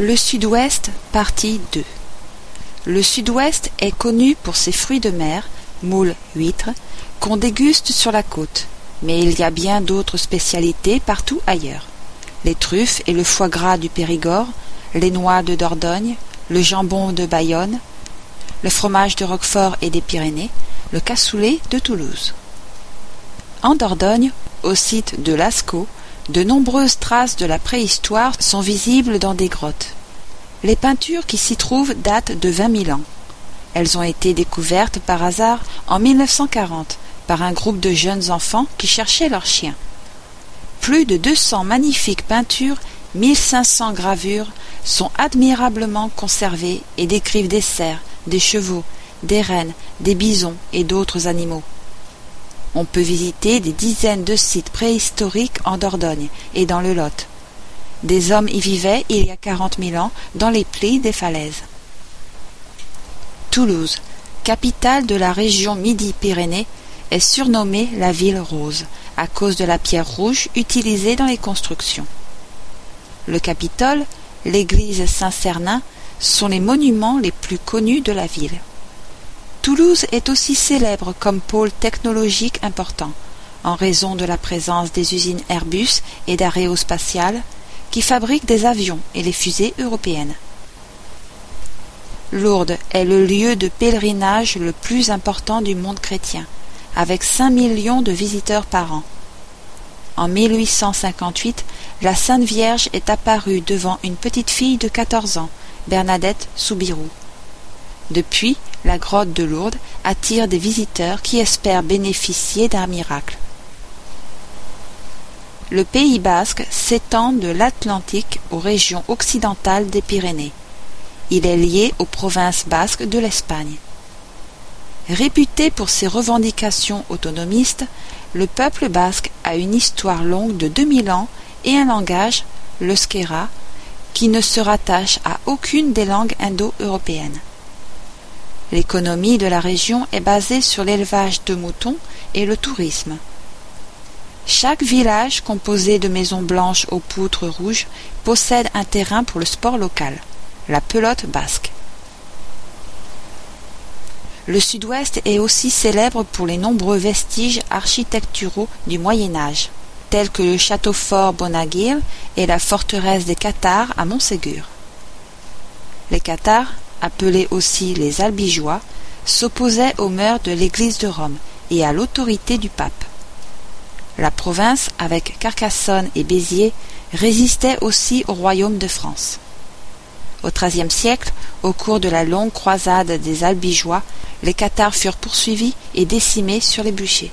Le Sud-Ouest, partie 2 Le Sud-Ouest est connu pour ses fruits de mer, moules, huîtres, qu'on déguste sur la côte, mais il y a bien d'autres spécialités partout ailleurs. Les truffes et le foie gras du Périgord, les noix de Dordogne, le jambon de Bayonne, le fromage de Roquefort et des Pyrénées, le cassoulet de Toulouse. En Dordogne, au site de Lascaux, de nombreuses traces de la préhistoire sont visibles dans des grottes. Les peintures qui s'y trouvent datent de vingt mille ans. Elles ont été découvertes par hasard en 1940 par un groupe de jeunes enfants qui cherchaient leur chien. Plus de deux cents magnifiques peintures, mille cinq cents gravures sont admirablement conservées et décrivent des cerfs, des chevaux, des rennes, des bisons et d'autres animaux. On peut visiter des dizaines de sites préhistoriques en Dordogne et dans le Lot. Des hommes y vivaient il y a quarante mille ans dans les plis des falaises. Toulouse, capitale de la région Midi-Pyrénées, est surnommée la ville rose à cause de la pierre rouge utilisée dans les constructions. Le Capitole, l'église Saint-Cernin sont les monuments les plus connus de la ville. Toulouse est aussi célèbre comme pôle technologique important, en raison de la présence des usines Airbus et d'Aérospatiale, qui fabriquent des avions et les fusées européennes. Lourdes est le lieu de pèlerinage le plus important du monde chrétien, avec cinq millions de visiteurs par an. En 1858, la Sainte Vierge est apparue devant une petite fille de quatorze ans, Bernadette Soubirou. Depuis, la grotte de Lourdes attire des visiteurs qui espèrent bénéficier d'un miracle. Le Pays basque s'étend de l'Atlantique aux régions occidentales des Pyrénées. Il est lié aux provinces basques de l'Espagne. Réputé pour ses revendications autonomistes, le peuple basque a une histoire longue de deux mille ans et un langage, l'euskera, qui ne se rattache à aucune des langues indo-européennes. L'économie de la région est basée sur l'élevage de moutons et le tourisme. Chaque village composé de maisons blanches aux poutres rouges possède un terrain pour le sport local, la pelote basque. Le sud-ouest est aussi célèbre pour les nombreux vestiges architecturaux du Moyen Âge, tels que le château fort Bonaguil et la forteresse des Cathares à Montségur. Les Cathares, appelés aussi les Albigeois, s'opposaient aux mœurs de l'Église de Rome et à l'autorité du pape. La province, avec Carcassonne et Béziers, résistait aussi au royaume de France. Au XIIIe siècle, au cours de la longue croisade des Albigeois, les Cathares furent poursuivis et décimés sur les bûchers.